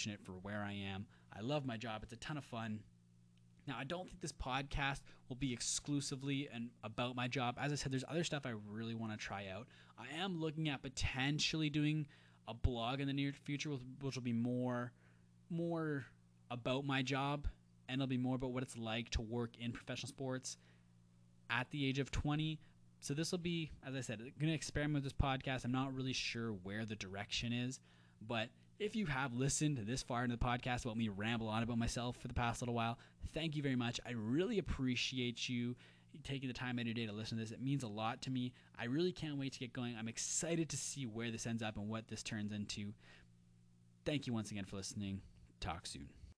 fortunate for where I am. I love my job. It's a ton of fun. Now, I don't think this podcast will be exclusively and about my job. As I said, there's other stuff I really want to try out. I am looking at potentially doing a blog in the near future, which will be more, more about my job, and it'll be more about what it's like to work in professional sports at the age of 20. So this will be, as I said, going to experiment with this podcast. I'm not really sure where the direction is, but if you have listened this far into the podcast about me ramble on about myself for the past little while, thank you very much. I really appreciate you taking the time out of your day to listen to this. It means a lot to me. I really can't wait to get going. I'm excited to see where this ends up and what this turns into. Thank you once again for listening. Talk soon.